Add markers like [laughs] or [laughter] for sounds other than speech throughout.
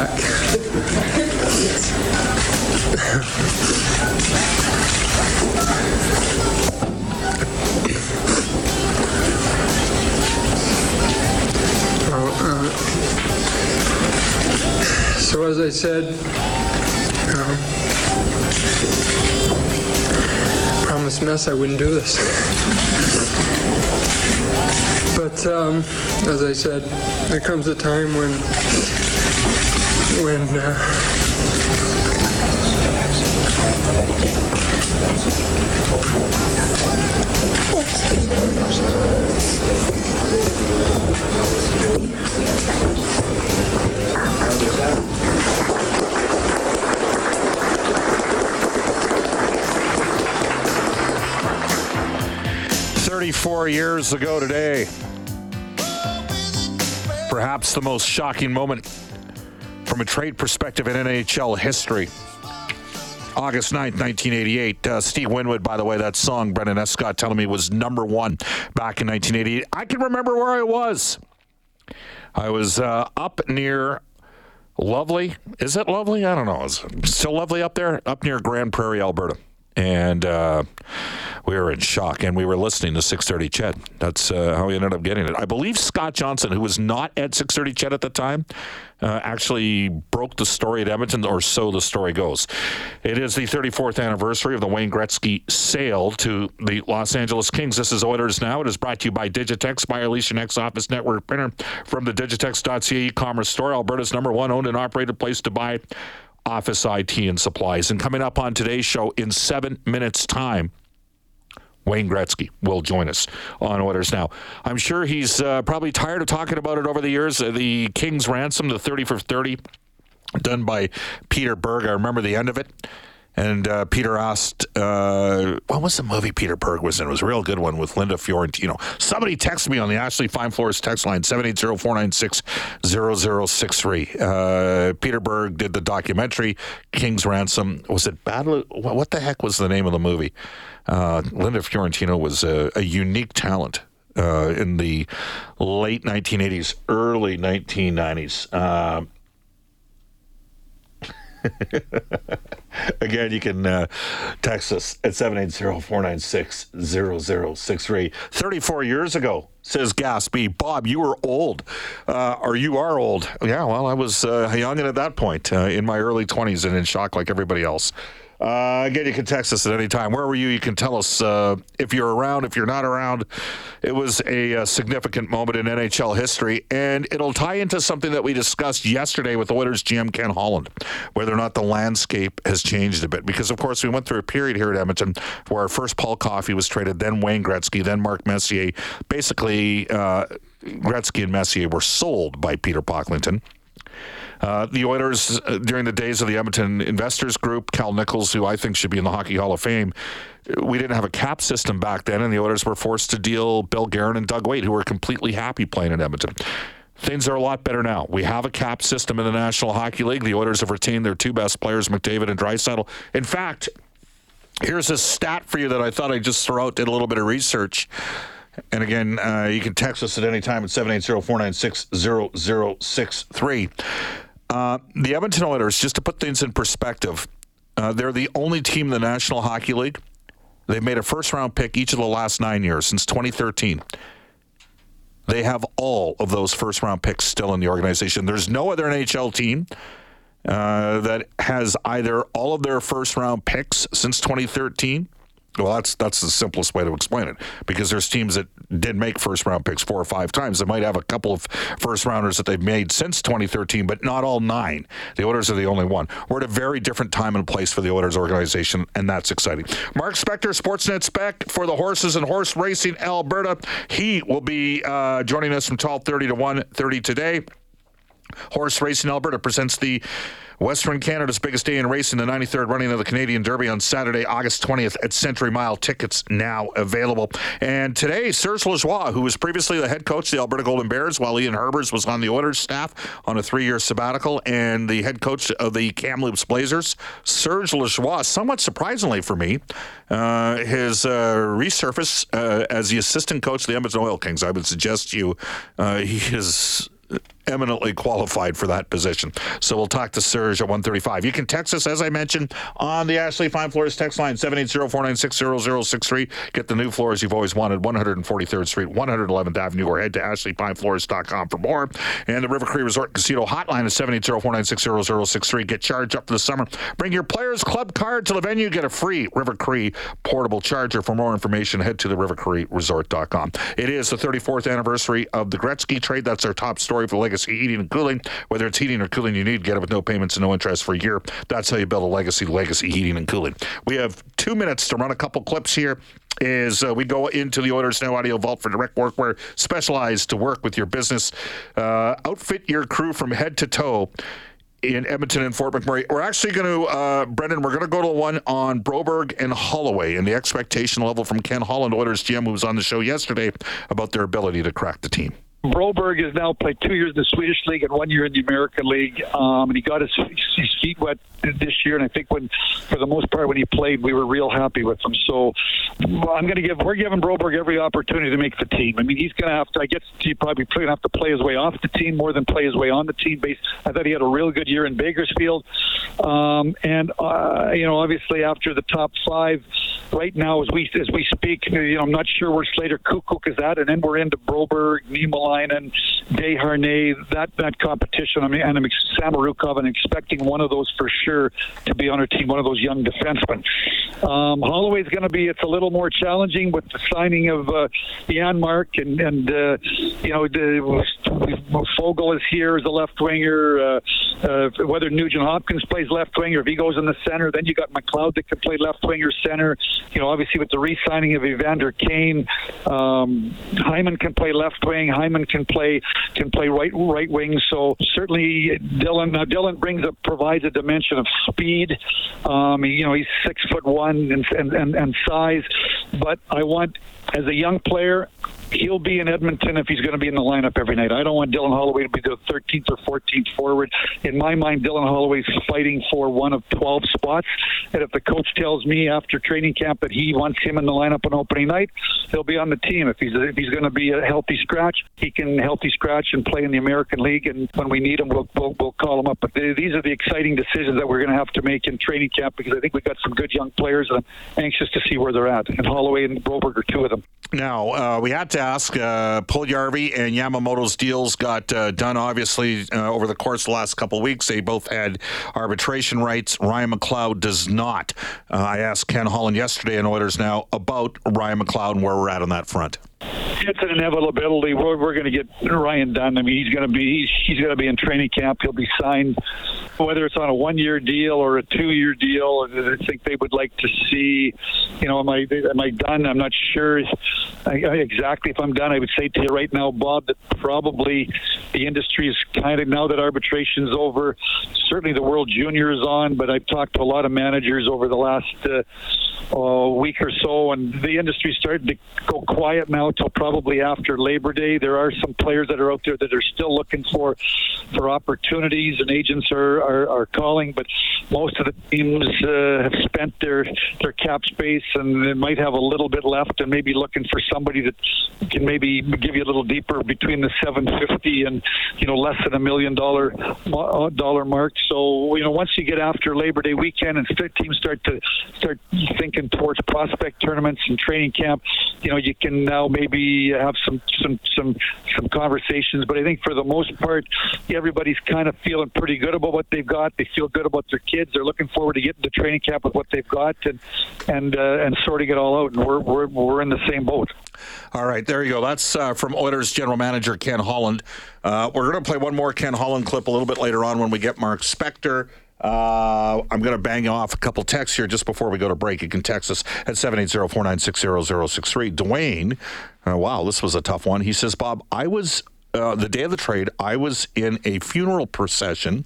Back. Uh, so as I said, um, promised Mess I wouldn't do this. But um, as I said, there comes a time when uh, Thirty-four years ago today, perhaps the most shocking moment from a trade perspective in NHL history. August 9th, 1988. Uh, Steve Winwood, by the way, that song, Brendan Escott telling me was number one back in 1988. I can remember where I was. I was uh, up near Lovely. Is it Lovely? I don't know. Is it still lovely up there? Up near Grande Prairie, Alberta. And uh, we were in shock, and we were listening to 630 CHED. That's uh, how we ended up getting it. I believe Scott Johnson, who was not at 630 CHED at the time, uh, actually broke the story at Edmonton, or so the story goes. It is the 34th anniversary of the Wayne Gretzky sale to the Los Angeles Kings. This is Oilers Now. It is brought to you by Digitex, by Alicia Next Office Network Printer from the Digitex.ca e-commerce store, Alberta's number one owned and operated place to buy office IT and supplies. And coming up on today's show in seven minutes' time, Wayne Gretzky will join us on Oilers Now. I'm sure he's uh, probably tired of talking about it over the years. Uh, the King's Ransom, the 30 for 30, done by Peter Berg. I remember the end of it. And uh, Peter asked, uh, what was the movie Peter Berg was in? It was a real good one with Linda Fiorentino. Somebody texted me on the Ashley Fine Floors text line, 780-496-0063. Uh, Peter Berg did the documentary, King's Ransom. Was it Battle? What the heck was the name of the movie? Uh, Linda Fiorentino was a, a unique talent uh, in the late 1980s, early 1990s. [laughs] Again, you can uh, text us at 780-496-0063. 34 years ago, says Gaspy. Bob, you were old. Uh, or you are old. Yeah, well, I was uh, young and at that point, uh, in my early 20s and in shock like everybody else. Uh, again, you can text us at any time. Where were you? You can tell us uh, if you're around, if you're not around. It was a, a, significant moment in NHL history, and it'll tie into something that we discussed yesterday with Oilers GM Ken Holland, whether or not the landscape has changed a bit. Because, of course, we went through a period here at Edmonton where first Paul Coffey was traded, then Wayne Gretzky, then Mark Messier. Basically, uh, Gretzky and Messier were sold by Peter Pocklington. Uh, the Oilers, uh, during the days of the Edmonton Investors Group, Cal Nichols, who I think should be in the Hockey Hall of Fame, we didn't have a cap system back then, and the Oilers were forced to deal Bill Guerin and Doug Weight, who were completely happy playing in Edmonton. Things are a lot better now. We have a cap system in the National Hockey League. The Oilers have retained their two best players, McDavid and Draisaitl. In fact, here's a stat for you that I thought I'd just throw out. Did a little bit of research. And again, uh, you can text us at any time at 780-496-0063. Uh, the Edmonton Oilers, just to put things in perspective, uh, they're the only team in the National Hockey League. They've made a first round pick each of the last nine years since 2013. They have all of those first round picks still in the organization. There's no other NHL team uh, that has either all of their first round picks since 2013 Well, that's that's the simplest way to explain it because there's teams that did make first round picks four or five times. They might have a couple of first rounders that they've made since 2013, but not all nine. The Oilers are the only one. We're at a very different time and place for the Oilers organization, and that's exciting. Mark Spector, Sportsnet Spec for the Horses and Horse Racing Alberta. He will be uh, joining us from 12:30 to 1:30 today. Horse Racing Alberta presents the Western Canada's biggest day in racing, the 93rd running of the Canadian Derby on Saturday, August 20th at Century Mile. Tickets now available. And today, Serge Lajoie, who was previously the head coach of the Alberta Golden Bears while Ian Herbers was on the Oilers staff on a three year sabbatical, and the head coach of the Kamloops Blazers, Serge Lajoie, somewhat surprisingly for me, uh, his uh, resurface uh, as the assistant coach of the Edmonton Oil Kings. I would suggest you uh, he is eminently qualified for that position. So we'll talk to Serge at 135. You can text us, as I mentioned, on the Ashley Fine Floors text line, 780-496-0063. Get the new floors you've always wanted, 143rd Street, 111th Avenue, or head to ashleyfinefloors.com for more. And the River Cree Resort Casino hotline is 780-496-0063. Get charged up for the summer. Bring your Players Club card to the venue. Get a free River Cree portable charger. For more information, head to the rivercreeresort.com. It is the 34th anniversary of the Gretzky trade. That's our top story for Legacy Heating and Cooling. Whether it's heating or cooling you need, get it with no payments and no interest for a year. That's how you build a legacy, Legacy Heating and Cooling. We have two minutes to run a couple clips here is uh, we go into the Oilers Now Audio Vault for direct workwear, specialized to work with your business. Uh, outfit your crew from head to toe in Edmonton and Fort McMurray. We're actually going to, uh, Brendan, we're going to go to one on Broberg and Holloway and the expectation level from Ken Holland, Oilers GM, who was on the show yesterday, about their ability to crack the team. Broberg has now played two years in the Swedish League and one year in the American League, um, and he got his, his feet wet this year. And I think when, for the most part, when he played, we were real happy with him. So I'm going to give we're giving Broberg every opportunity to make the team. I mean, he's going to have to. I guess he probably going to have to play his way off the team more than play his way on the team. Base. I thought he had a real good year in Bakersfield, um, and uh, you know, obviously after the top five right now as we as we speak, you know, I'm not sure where Slater Koekkoek is at, and then we're into Broberg, Niemelainen, Desharnais, that that competition. I mean, and I'm Samorukov, and expecting one of those for sure to be on our team, one of those young defensemen. Um, Holloway's going to be. It's a little more challenging with the signing of uh, Janmark, and and uh, you know, the, Foegele is here as a left winger. Uh, uh, whether Nugent Hopkins plays left winger, if he goes in the center, then you got McLeod that can play left winger center you know, obviously with the re-signing of Evander Kane, um, Hyman can play left wing. Hyman can play can play right right wing. So certainly Dylan now Dylan brings up provides a dimension of speed. Um, you know, he's six foot one and, and, and size, but I want as a young player, he'll be in Edmonton if he's going to be in the lineup every night. I don't want Dylan Holloway to be the 13th or 14th forward. In my mind, Dylan Holloway's fighting for one of 12 spots. And if the coach tells me after training camp that he wants him in the lineup on opening night, he'll be on the team. If he's if he's going to be a healthy scratch, he can healthy scratch and play in the American League. And when we need him, we'll we'll, we'll call him up. But these are the exciting decisions that we're going to have to make in training camp because I think we've got some good young players, and I'm anxious to see where they're at. And Holloway and Broberg are two of them. Now uh, we had to ask. Uh, Puljujarvi and Yamamoto's deals got uh, done obviously uh, over the course of the last couple of weeks. They both had arbitration rights. Ryan McLeod does not. Uh, I asked Ken Holland yesterday in Oilers now about Ryan McLeod and where we're at on that front it's an inevitability. We're, we're going to get Ryan done. I mean, he's going to be he's, he's going to be in training camp. He'll be signed, whether it's on a one-year deal or a two-year deal. I think they would like to see, you know, am I am I done? I'm not sure exactly if I'm done. I would say to you right now, Bob, that probably the industry is kind of now that arbitration's over. Certainly, the World Junior is on, but I've talked to a lot of managers over the last. Uh, uh, week or so, and the industry's starting to go quiet now till probably after Labor Day. There are some players that are out there that are still looking for for opportunities, and agents are are, are calling, but most of the teams uh, have spent their their cap space, and they might have a little bit left, and maybe looking for somebody that can maybe give you a little deeper between the 750 and you know less than a million dollar uh, dollar mark. So you know once you get after Labor Day weekend and teams start to start thinking towards prospect tournaments and training camp, you know you can now maybe have some some some some conversations. But I think for the most part, everybody's kind of feeling pretty good about what they've got. They feel good about their kids. They're looking forward to getting to training camp with what they've got and and uh, and sorting it all out. And we're we're we're in the same boat. All right, there you go. That's uh, from Oilers general manager Ken Holland. Uh, we're going to play one more Ken Holland clip a little bit later on when we get Mark Spector. Uh, I'm going to bang off a couple texts here just before we go to break. You can text us at 780-496-0063. Dwayne, uh, wow, this was a tough one. He says, Bob, I was, uh, the day of the trade, I was in a funeral procession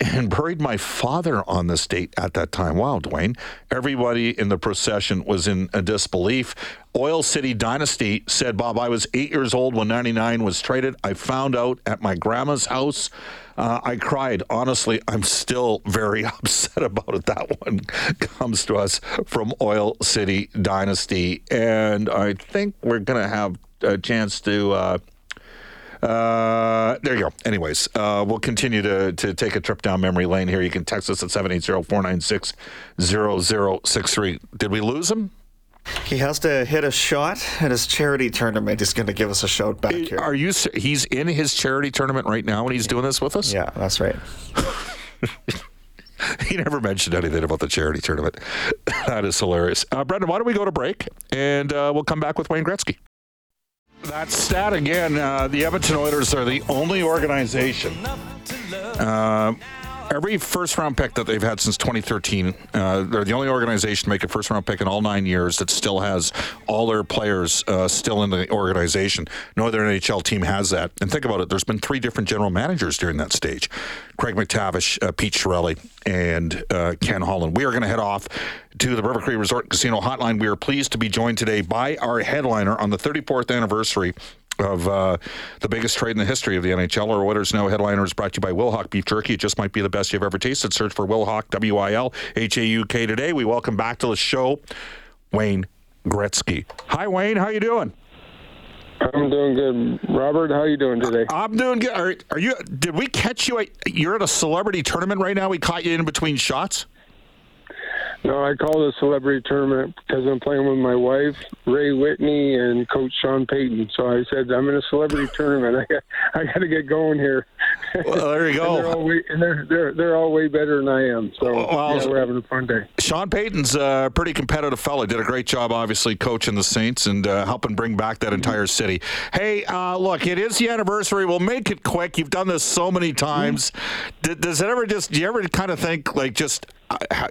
and buried my father on this date at that time. Wow, Dwayne. Everybody in the procession was in disbelief. Oil City Dynasty said, Bob, I was eight years old when 99 was traded. I found out at my grandma's house. Uh, I cried. Honestly, I'm still very [laughs] upset about it. That one comes to us from Oil City Dynasty. And I think we're going to have a chance to. Uh, uh, there you go. Anyways, uh, we'll continue to, to take a trip down memory lane here. You can text us at 780-496-0063. Did we lose him? He has to hit a shot at his charity tournament. He's going to give us a shout back here. Are you? He's in his charity tournament right now, and he's doing this with us. Yeah, that's right. [laughs] he never mentioned anything about the charity tournament. [laughs] that is hilarious. Uh, Brendan, why don't we go to break and uh, we'll come back with Wayne Gretzky. That stat again. Uh, the Edmonton Oilers are the only organization. Uh, every first round pick that they've had since 2013, uh, they're the only organization to make a first round pick in all nine years that still has all their players uh, still in the organization. No other NHL team has that. And think about it, there's been three different general managers during that stage Craig MacTavish, uh, Pete Chiarelli, and uh, Ken Holland. We are going to head off to the River Cree Resort Casino Hotline. We are pleased to be joined today by our headliner on the 34th anniversary of uh, the biggest trade in the history of the NHL. Our Oilers Now headliner is brought to you by Wilhauk Beef Jerky. It just might be the best you've ever tasted. Search for Wilhauk, W I L H A U K today. We welcome back to the show Wayne Gretzky. Hi, Wayne. How you doing? I'm doing good, Robert. How are you doing today? I'm doing good. Are, are you? Did we catch you? At, you're at a celebrity tournament right now. We caught you in between shots. No, I call it a celebrity tournament because I'm playing with my wife, Ray Whitney, and Coach Sean Payton. So I said I'm in a celebrity tournament. I got, I got to get going here. Well, there you go. [laughs] and they're all way, and they're, they're they're all way better than I am. So well, yeah, we're having a fun day. Sean Payton's a pretty competitive fellow. Did a great job, obviously, coaching the Saints and uh, helping bring back that entire city. Hey, uh, look, it is the anniversary. We'll make it quick. You've done this so many times. Mm-hmm. Does it ever just? Do you ever kind of think like just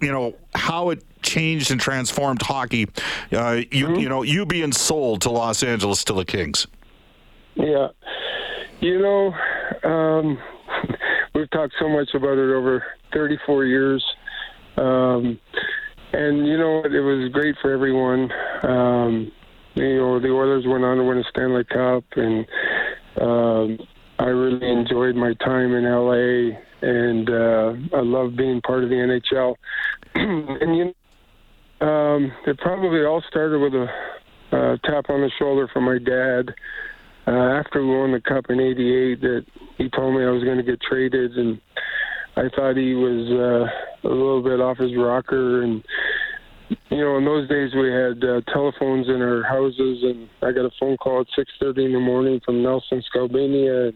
you know how it changed and transformed hockey. Uh, you mm-hmm. you know you being sold to Los Angeles to the Kings. Yeah, you know um, [laughs] we've talked so much about it over 34 years, um, and you know it was great for everyone. Um, you know the Oilers went on to win a Stanley Cup, and um, I really enjoyed my time in LA and uh, I love being part of the NHL. [clears throat] and you, know, um, it probably all started with a tap on the shoulder from my dad uh, after we won the cup in '88. That he told me I was going to get traded, and I thought he was uh, a little bit off his rocker. And you know, in those days we had uh, telephones in our houses, and I got a phone call at 6:30 in the morning from Nelson Skalbania. And,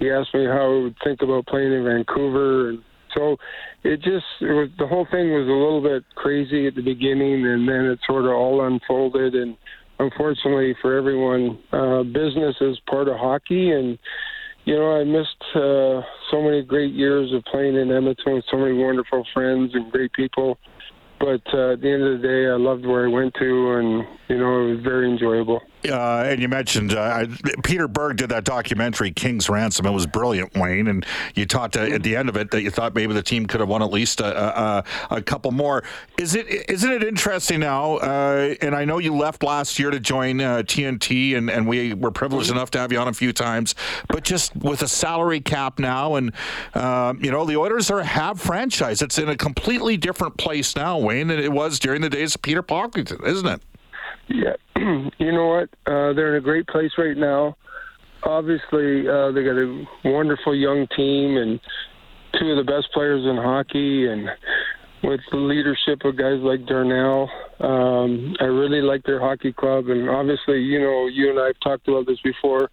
he asked me how I would think about playing in Vancouver, and so it just it was the whole thing was a little bit crazy at the beginning, and then it sort of all unfolded. And unfortunately for everyone, uh, business is part of hockey, and you know I missed uh, so many great years of playing in Edmonton with so many wonderful friends and great people. But uh, at the end of the day, I loved where I went to, and you know it was very enjoyable. Uh, and you mentioned uh, Peter Berg did that documentary King's Ransom. It was brilliant, Wayne. And you talked uh, at the end of it that you thought maybe the team could have won at least a, a, a couple more. Is it isn't it interesting now? Uh, and I know you left last year to join TNT, uh, and, and we were privileged enough to have you on a few times. But just with a salary cap now, and um, you know the Oilers are a have franchise. It's in a completely different place now, Wayne, than it was during the days of Peter Pocklington, isn't it? Yeah, [clears throat] you know what? Uh, they're in a great place right now. Obviously, uh, they got a wonderful young team and two of the best players in hockey. And with the leadership of guys like Darnell. Um, I really like their hockey club, and obviously, you know, you and I have talked about this before.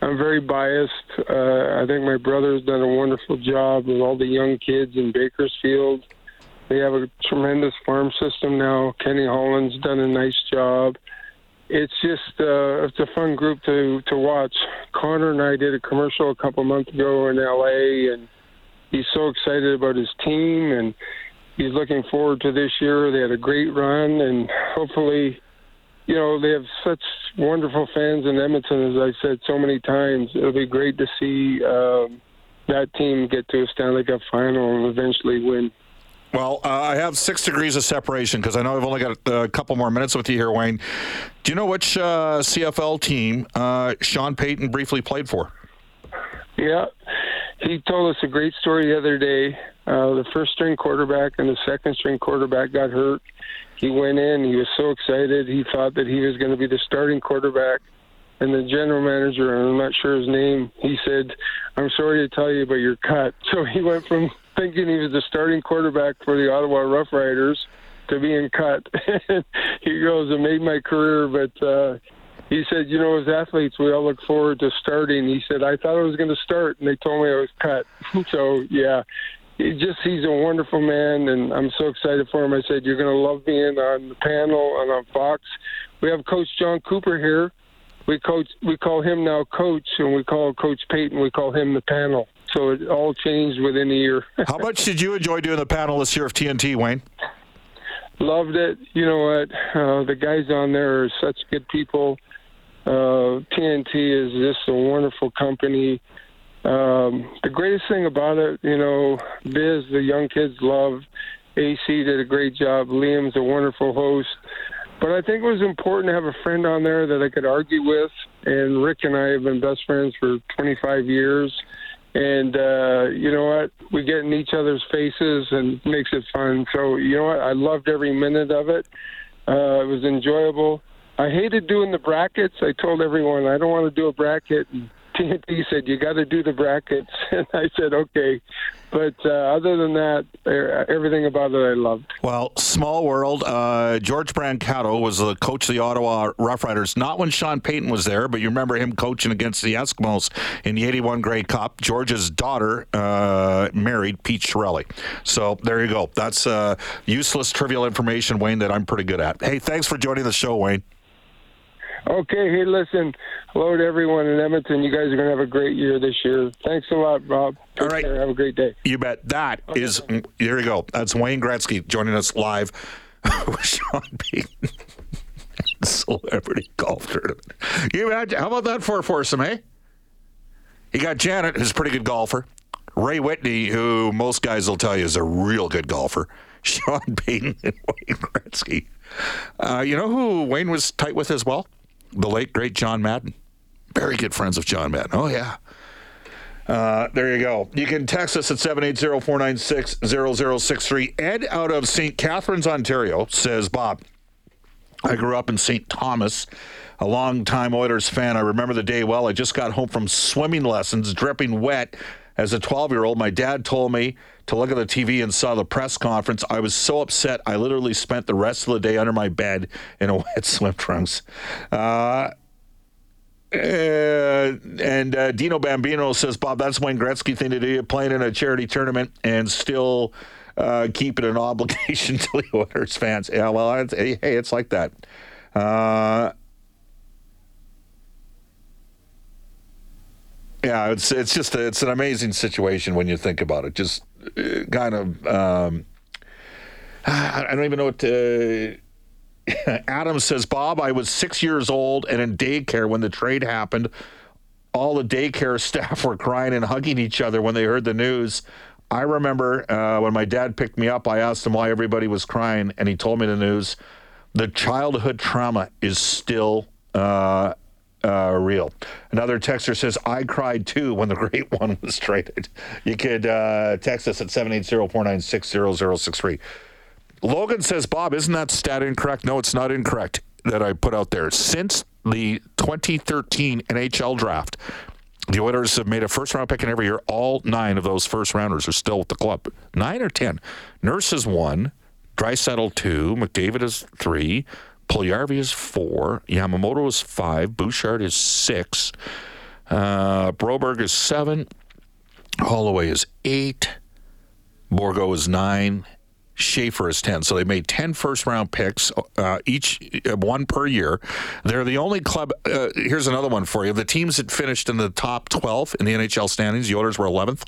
I'm very biased. Uh, I think my brother's done a wonderful job with all the young kids in Bakersfield. They have a tremendous farm system now. Kenny Holland's done a nice job. It's just uh, it's a fun group to to watch. Connor and I did a commercial a couple months ago in LA, and he's so excited about his team and he's looking forward to this year. They had a great run, and hopefully, you know, they have such wonderful fans in Edmonton. As I said so many times, it'll be great to see um, that team get to a Stanley Cup final and eventually win. Well, uh, I have six degrees of separation because I know I've only got a couple more minutes with you here, Wayne. Do you know which uh, CFL team uh, Sean Payton briefly played for? Yeah, he told us a great story the other day. Uh, the first string quarterback and the second string quarterback got hurt. He went in. He was so excited. He thought that he was going to be the starting quarterback. And the general manager, I'm not sure his name, he said, "I'm sorry to tell you, but you're cut." [laughs] So he went from thinking he was the starting quarterback for the Ottawa Rough Riders to being cut. [laughs] he goes, "It made my career, but." uh he said, you know, as athletes, we all look forward to starting. He said, I thought I was going to start, and they told me I was cut. [laughs] so, yeah, he just he's a wonderful man, and I'm so excited for him. I said, you're going to love being on the panel and on Fox. We have Coach Jon Cooper here. We coach. We call him now Coach, and we call Coach Payton. We call him the panel. So it all changed within a year. [laughs] How much did you enjoy doing the panel this year of TNT, Wayne? Loved it. You know what? Uh, the guys on there are such good people uh, TNT is just a wonderful company. Um, the greatest thing about it, you know, Biz, the young kids love. AC did a great job. Liam's a wonderful host. But I think it was important to have a friend on there that I could argue with. And Rick and I have been best friends for 25 years. And uh, you know what? We get in each other's faces and makes it fun. So you know what? I loved every minute of it. Uh, it was enjoyable. I hated doing the brackets. I told everyone I don't want to do a bracket. And TNT said you got to do the brackets, [laughs] and I said okay. But uh, other than that, everything about it I loved. Well, small world. Uh, George Brancato was the coach of the Ottawa Roughriders, not when Sean Payton was there, but you remember him coaching against the Eskimos in the 81 Grey Cup. George's daughter uh, married Pete Chiarelli. So there you go. That's uh, useless, trivial information, Wayne, that I'm pretty good at. Hey, thanks for joining the show, Wayne. Okay, hey, listen. Hello to everyone in Edmonton. You guys are going to have a great year this year. Thanks a lot, Rob. Take All right. Care. Have a great day. You bet. That okay. is. Here we go. That's Wayne Gretzky joining us live [laughs] with Sean Payton. [laughs] Celebrity golf tournament. You imagine, how about that for a foursome, eh? You got Janet, who's a pretty good golfer. Ray Whitney, who most guys will tell you is a real good golfer. [laughs] Sean Payton and Wayne Gretzky. Uh, you know who Wayne was tight with as well? The late great John Madden. Very good friends of John Madden. Oh yeah. Uh, there you go. You can text us at 780-496-0063. Ed out of St. Catharines, Ontario says, Bob, I grew up in St. Thomas, a long-time Oilers fan. I remember the day well. I just got home from swimming lessons, dripping wet. As a 12-year-old, my dad told me to look at the TV and saw the press conference. I was so upset. I literally spent the rest of the day under my bed in a [laughs] wet swim trunks. Uh, uh, and uh, Dino Bambino says, Bob, that's Wayne Gretzky thing to do. You're Playing in a charity tournament and still uh, keep it an [laughs] obligation to the Oilers fans. Yeah, well, it's, hey, it's like that. Yeah, it's it's just a, it's an amazing situation when you think about it. Just uh, kind of um, [sighs] I don't even know what to. [laughs] Adam says, Bob, I was six years old and in daycare when the trade happened. All the daycare [laughs] staff were crying and hugging each other when they heard the news. I remember uh, when my dad picked me up, I asked him why everybody was crying, and he told me the news. The childhood trauma is still uh, uh, real. Another texter says, I cried too when the [laughs] great one was traded. You could uh, text us at 780 496 0063. Logan says, Bob, isn't that stat incorrect? No, it's not incorrect that I put out there. Since the 2013 NHL draft, The Oilers have made a first round pick in every year. All nine of those first rounders are still with the club. Nine or ten. Nurse is one, Draisaitl two, McDavid is three, Puljujarvi is four, Yamamoto is five, Bouchard is six, uh, Broberg is seven, Holloway is eight, Bourgault is nine, Schaefer is 10. So they made 10 first round picks, uh, each uh, one per year. They're the only club. Uh, here's another one for you. The teams that finished in the top 12 in the NHL standings, the Oilers were 11th.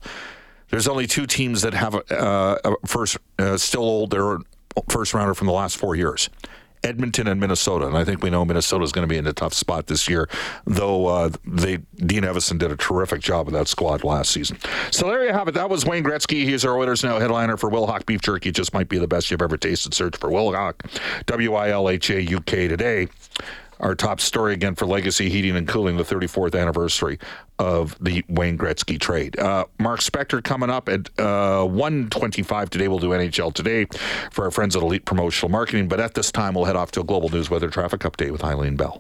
There's only two teams that have a, uh, a first, uh, still hold their first rounder from the last four years. Edmonton and Minnesota, and I think we know Minnesota is going to be in a tough spot this year. Though uh, they Dean Evason did a terrific job with that squad last season. So there you have it. That was Wayne Gretzky. He's our Oilers now headliner for Wilhauk Beef Jerky. Just might be the best you've ever tasted. Search for Wilhauk, W I L H A U K today our top story again for Legacy Heating and Cooling, the 34th anniversary of the Wayne Gretzky trade. Uh, Mark Spector coming up at uh, 125 today. We'll do NHL today for our friends at Elite Promotional Marketing. But at this time, we'll head off to a global news weather traffic update with Eileen Bell.